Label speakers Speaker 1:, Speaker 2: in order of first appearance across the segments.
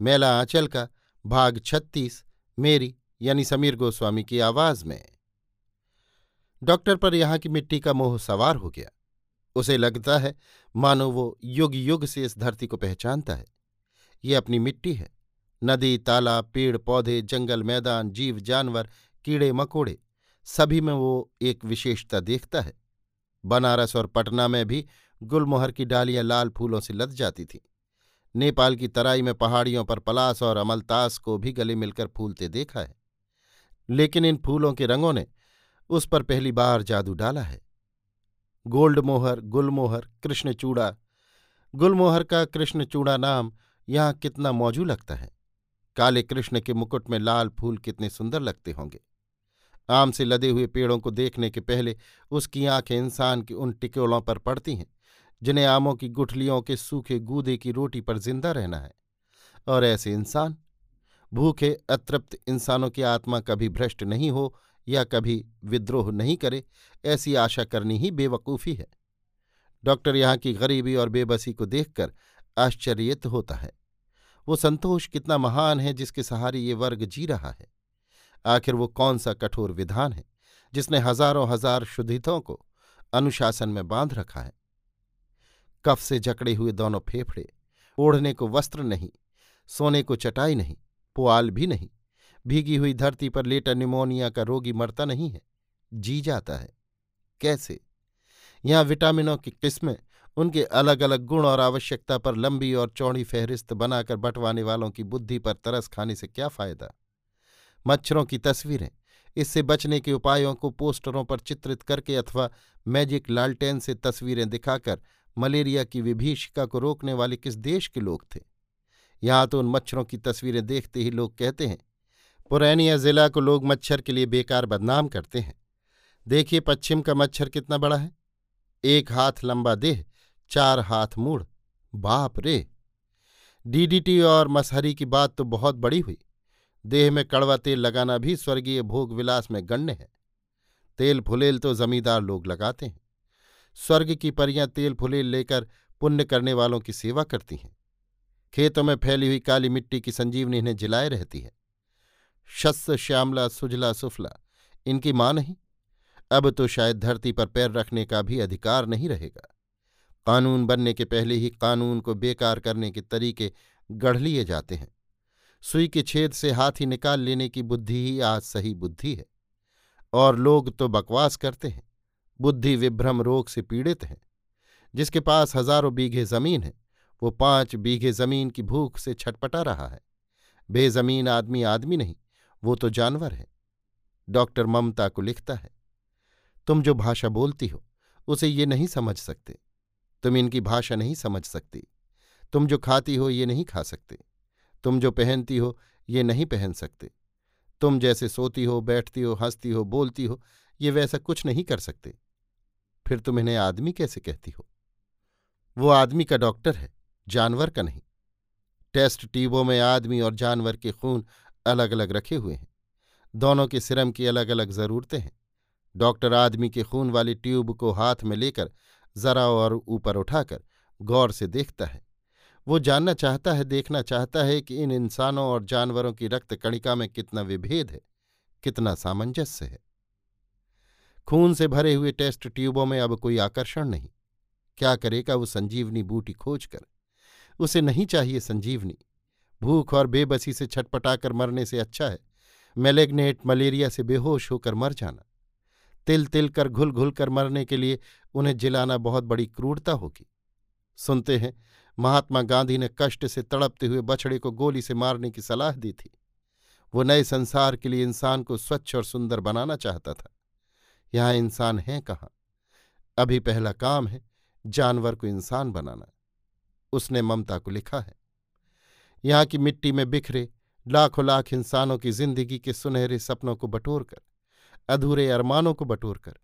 Speaker 1: मेला आंचल का, भाग छत्तीस, मेरी, यानी समीर गोस्वामी की आवाज़ में। डॉक्टर पर यहाँ की मिट्टी का मोह सवार हो गया। उसे लगता है, मानो वो युग युग से इस धरती को पहचानता है। ये अपनी मिट्टी है। नदी, तालाब, पेड़, पौधे, जंगल, मैदान, जीव, जानवर, कीड़े, मकोड़े, सभी में वो एक विशेषता देखता है। बनारस और पटना में भी गुलमोहर की डालियाँ लाल फूलों से लद जाती थीं। नेपाल की तराई में पहाड़ियों पर पलास और अमलतास को भी गले मिलकर फूलते देखा है। लेकिन इन फूलों के रंगों ने उस पर पहली बार जादू डाला है। गोल्ड मोहर गुलमोहर, कृष्णचूड़ा। गुलमोहर का कृष्णचूड़ा नाम यहाँ कितना मौजू लगता है? काले कृष्ण के मुकुट में लाल फूल कितने सुंदर लगते होंगे। आम से लदे हुए पेड़ों को देखने के पहले उसकी आँखें इंसान के उन टिकोलों पर पड़ती हैं। जिन्हें आमों की गुठलियों के सूखे गूदे की रोटी पर ज़िंदा रहना है। और ऐसे इंसान, भूखे, अतृप्त इंसानों की आत्मा कभी भ्रष्ट नहीं हो या कभी विद्रोह नहीं करे, ऐसी आशा करनी ही बेवकूफ़ी है। डॉक्टर यहाँ की गरीबी और बेबसी को देखकर आश्चर्यित होता है। वो संतोष कितना महान है जिसके सहारे ये वर्ग जी रहा है। आखिर वो कौन सा कठोर विधान है जिसने हज़ारों हज़ार शुद्धितों को अनुशासन में बाँध रखा है? कफ से जकड़े हुए दोनों फेफड़े। ओढ़ने को वस्त्र नहीं, सोने को चटाई नहीं, पुआल भी नहीं। भीगी हुई धरती पर लेटा निमोनिया का रोगी मरता नहीं है, जी जाता है। कैसे? यहाँ विटामिनों की किस्में, उनके अलग अलग गुण और आवश्यकता पर लंबी और चौड़ी फहरिस्त बनाकर बंटवाने वालों की बुद्धि पर तरस खाने से क्या फ़ायदा? मच्छरों की तस्वीरें, इससे बचने के उपायों को पोस्टरों पर चित्रित करके अथवा मैजिक लालटेन से तस्वीरें दिखाकर मलेरिया की विभीषिका को रोकने वाले किस देश के लोग थे? यहाँ तो उन मच्छरों की तस्वीरें देखते ही लोग कहते हैं, पुरैनिया जिला को लोग मच्छर के लिए बेकार बदनाम करते हैं। देखिए पश्चिम का मच्छर कितना बड़ा है। एक हाथ लंबा देह, चार हाथ मूढ़। बाप रे! डीडीटी और मसहरी की बात तो बहुत बड़ी हुई। देह में कड़वा तेल लगाना भी स्वर्गीय भोग विलास में गण्य है। तेल फुलेल तो जमींदार लोग लगाते हैं। स्वर्ग की परियाँ तेल फुलेल लेकर पुण्य करने वालों की सेवा करती हैं। खेतों में फैली हुई काली मिट्टी की संजीवनी इन्हें जिलाए रहती है। शस्य श्यामला, सुजला, सुफला, इनकी माँ नहीं। अब तो शायद धरती पर पैर रखने का भी अधिकार नहीं रहेगा। कानून बनने के पहले ही कानून को बेकार करने के तरीके गढ़ लिए जाते हैं। सुई के छेद से हाथी निकाल लेने की बुद्धि ही आज सही बुद्धि है। और लोग तो बकवास करते हैं। बुद्धि विभ्रम रोग से पीड़ित है। जिसके पास हज़ारों बीघे ज़मीन है, वो पाँच बीघे ज़मीन की भूख से छटपटा रहा है। बेजमीन आदमी आदमी नहीं, वो तो जानवर है। डॉक्टर ममता को लिखता है, तुम जो भाषा बोलती हो, उसे ये नहीं समझ सकते। तुम इनकी भाषा नहीं समझ सकती। तुम जो खाती हो, ये नहीं खा सकते। तुम जो पहनती हो, ये नहीं पहन सकते। तुम जैसे सोती हो, बैठती हो, हंसती हो, बोलती हो, ये वैसा कुछ नहीं कर सकते। फिर तुम इन्हें आदमी कैसे कहती हो? वो आदमी का डॉक्टर है, जानवर का नहीं। टेस्ट ट्यूबों में आदमी और जानवर के खून अलग अलग रखे हुए हैं। दोनों के सिरम की अलग अलग जरूरतें हैं। डॉक्टर आदमी के खून वाली ट्यूब को हाथ में लेकर जरा और ऊपर उठाकर गौर से देखता है। वो जानना चाहता है, देखना चाहता है कि इन इंसानों और जानवरों की रक्त कणिका में कितना विभेद है, कितना सामंजस्य है। खून से भरे हुए टेस्ट ट्यूबों में अब कोई आकर्षण नहीं। क्या करेगा वो संजीवनी बूटी खोजकर? उसे नहीं चाहिए संजीवनी। भूख और बेबसी से छटपटाकर मरने से अच्छा है। मेलेग्नेट मलेरिया से बेहोश होकर मर जाना। तिल तिल कर घुल घुल कर मरने के लिए उन्हें जिलाना बहुत बड़ी क्रूरता होगी। सुनते हैं, महात्मा गांधी ने कष्ट से तड़पते हुए बछड़े को गोली से मारने की सलाह दी थी। वो नए संसार के लिए इंसान को स्वच्छ और सुंदर बनाना चाहता था। यहाँ इंसान है कहाँ? अभी पहला काम है जानवर को इंसान बनाना। उसने ममता को लिखा है। यहाँ की मिट्टी में बिखरे लाखों लाख इंसानों की ज़िंदगी के सुनहरे सपनों को बटोरकर अधूरे अरमानों को बटोरकर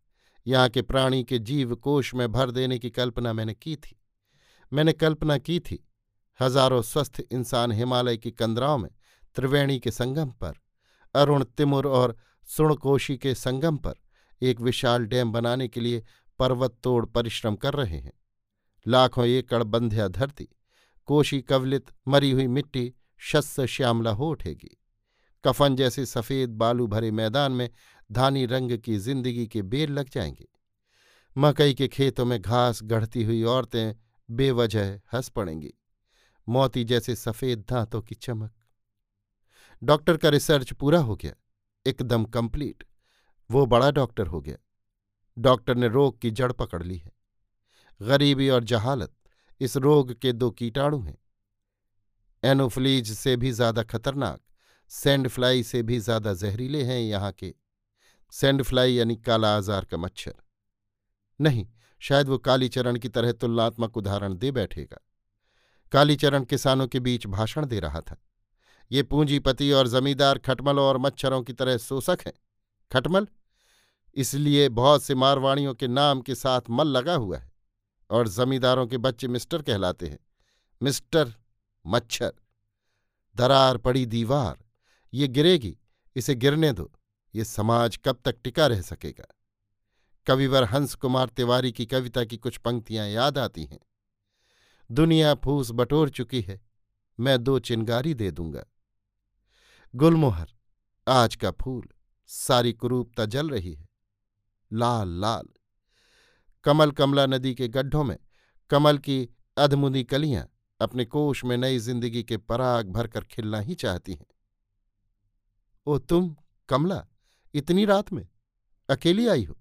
Speaker 1: यहाँ के प्राणी के जीव कोश में भर देने की कल्पना मैंने की थी। मैंने कल्पना की थी हज़ारों स्वस्थ इंसान हिमालय की कंदराओं में त्रिवेणी के संगम पर, अरुण तिमुर और सुणकोशी के संगम पर एक विशाल डैम बनाने के लिए पर्वत तोड़ परिश्रम कर रहे हैं। लाखों एकड़ बंध्या धरती, कोशी कवलित मरी हुई मिट्टी शस्य श्यामला हो उठेगी। कफन जैसे सफ़ेद बालू भरे मैदान में धानी रंग की ज़िंदगी के बेर लग जाएँगे। मकई के खेतों में घास गढ़ती हुई औरतें बेवजह हंस पड़ेंगी। मोती जैसे सफ़ेद दांतों की चमक। डॉक्टर का रिसर्च पूरा हो गया, एकदम कंप्लीट। वो बड़ा डॉक्टर हो गया। डॉक्टर ने रोग की जड़ पकड़ ली है। गरीबी और जहालत इस रोग के दो कीटाणु हैं। एनोफ्लीज से भी ज़्यादा खतरनाक, सैंडफ्लाई से भी ज़्यादा जहरीले हैं यहाँ के। सैंडफ्लाई यानी काला आजार का मच्छर। नहीं, शायद वो कालीचरण की तरह तुलनात्मक उदाहरण दे बैठेगा। कालीचरण किसानों के बीच भाषण दे रहा था। ये पूंजीपति और जमींदार खटमलों और मच्छरों की तरह शोषक हैं। खटमल। इसलिए बहुत से मारवाणियों के नाम के साथ मल लगा हुआ है और जमींदारों के बच्चे मिस्टर कहलाते हैं। मिस्टर मच्छर। दरार पड़ी दीवार। ये गिरेगी, इसे गिरने दो। ये समाज कब तक टिका रह सकेगा? कविवर हंस कुमार तिवारी की कविता की कुछ पंक्तियाँ याद आती हैं। दुनिया फूस बटोर चुकी है, मैं दो चिनगारी दे दूँगा। गुलमोहर, आज का फूल। सारी कुरूपता जल रही है। लाल लाल। कमल कमला नदी के गड्ढों में कमल की अधमुनी कलियाँ अपने कोष में नई ज़िंदगी के पराग भरकर खिलना ही चाहती हैं। ओ तुम, कमला, इतनी रात में अकेली आई हो?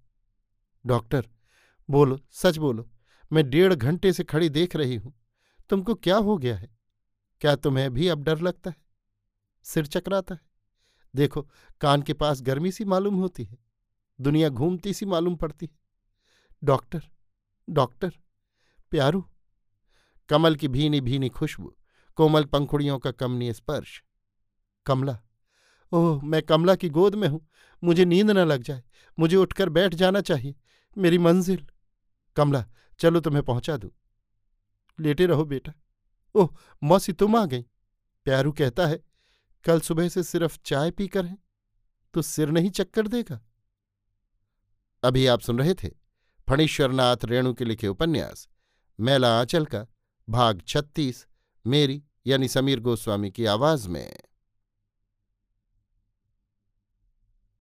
Speaker 1: डॉक्टर, बोलो, सच बोलो, मैं डेढ़ घंटे से खड़ी देख रही हूँ। तुमको क्या हो गया है? क्या तुम्हें भी अब डर लगता है? सिर चकराता है? देखो, कान के पास गर्मी सी मालूम होती है, दुनिया घूमती सी मालूम पड़ती है। डॉक्टर डॉक्टर, प्यारू, कमल की भीनी भीनी खुशबू, कोमल पंखुड़ियों का कमनीय स्पर्श। कमला, ओह, मैं कमला की गोद में हूँ, मुझे नींद न लग जाए, मुझे उठकर बैठ जाना चाहिए, मेरी मंजिल। कमला, चलो तुम्हें पहुँचा दूँ। लेटे रहो बेटा, ओह, मौसी तुम आ गई। प्यारू कहता है कल सुबह से सिर्फ़ चाय पीकर हैं तो सिर नहीं चक्कर देगा। अभी आप सुन रहे थे फणीश्वरनाथ रेणु के लिखे उपन्यास मैला आंचल का, भाग छत्तीस, मेरी यानी समीर गोस्वामी की आवाज़ में।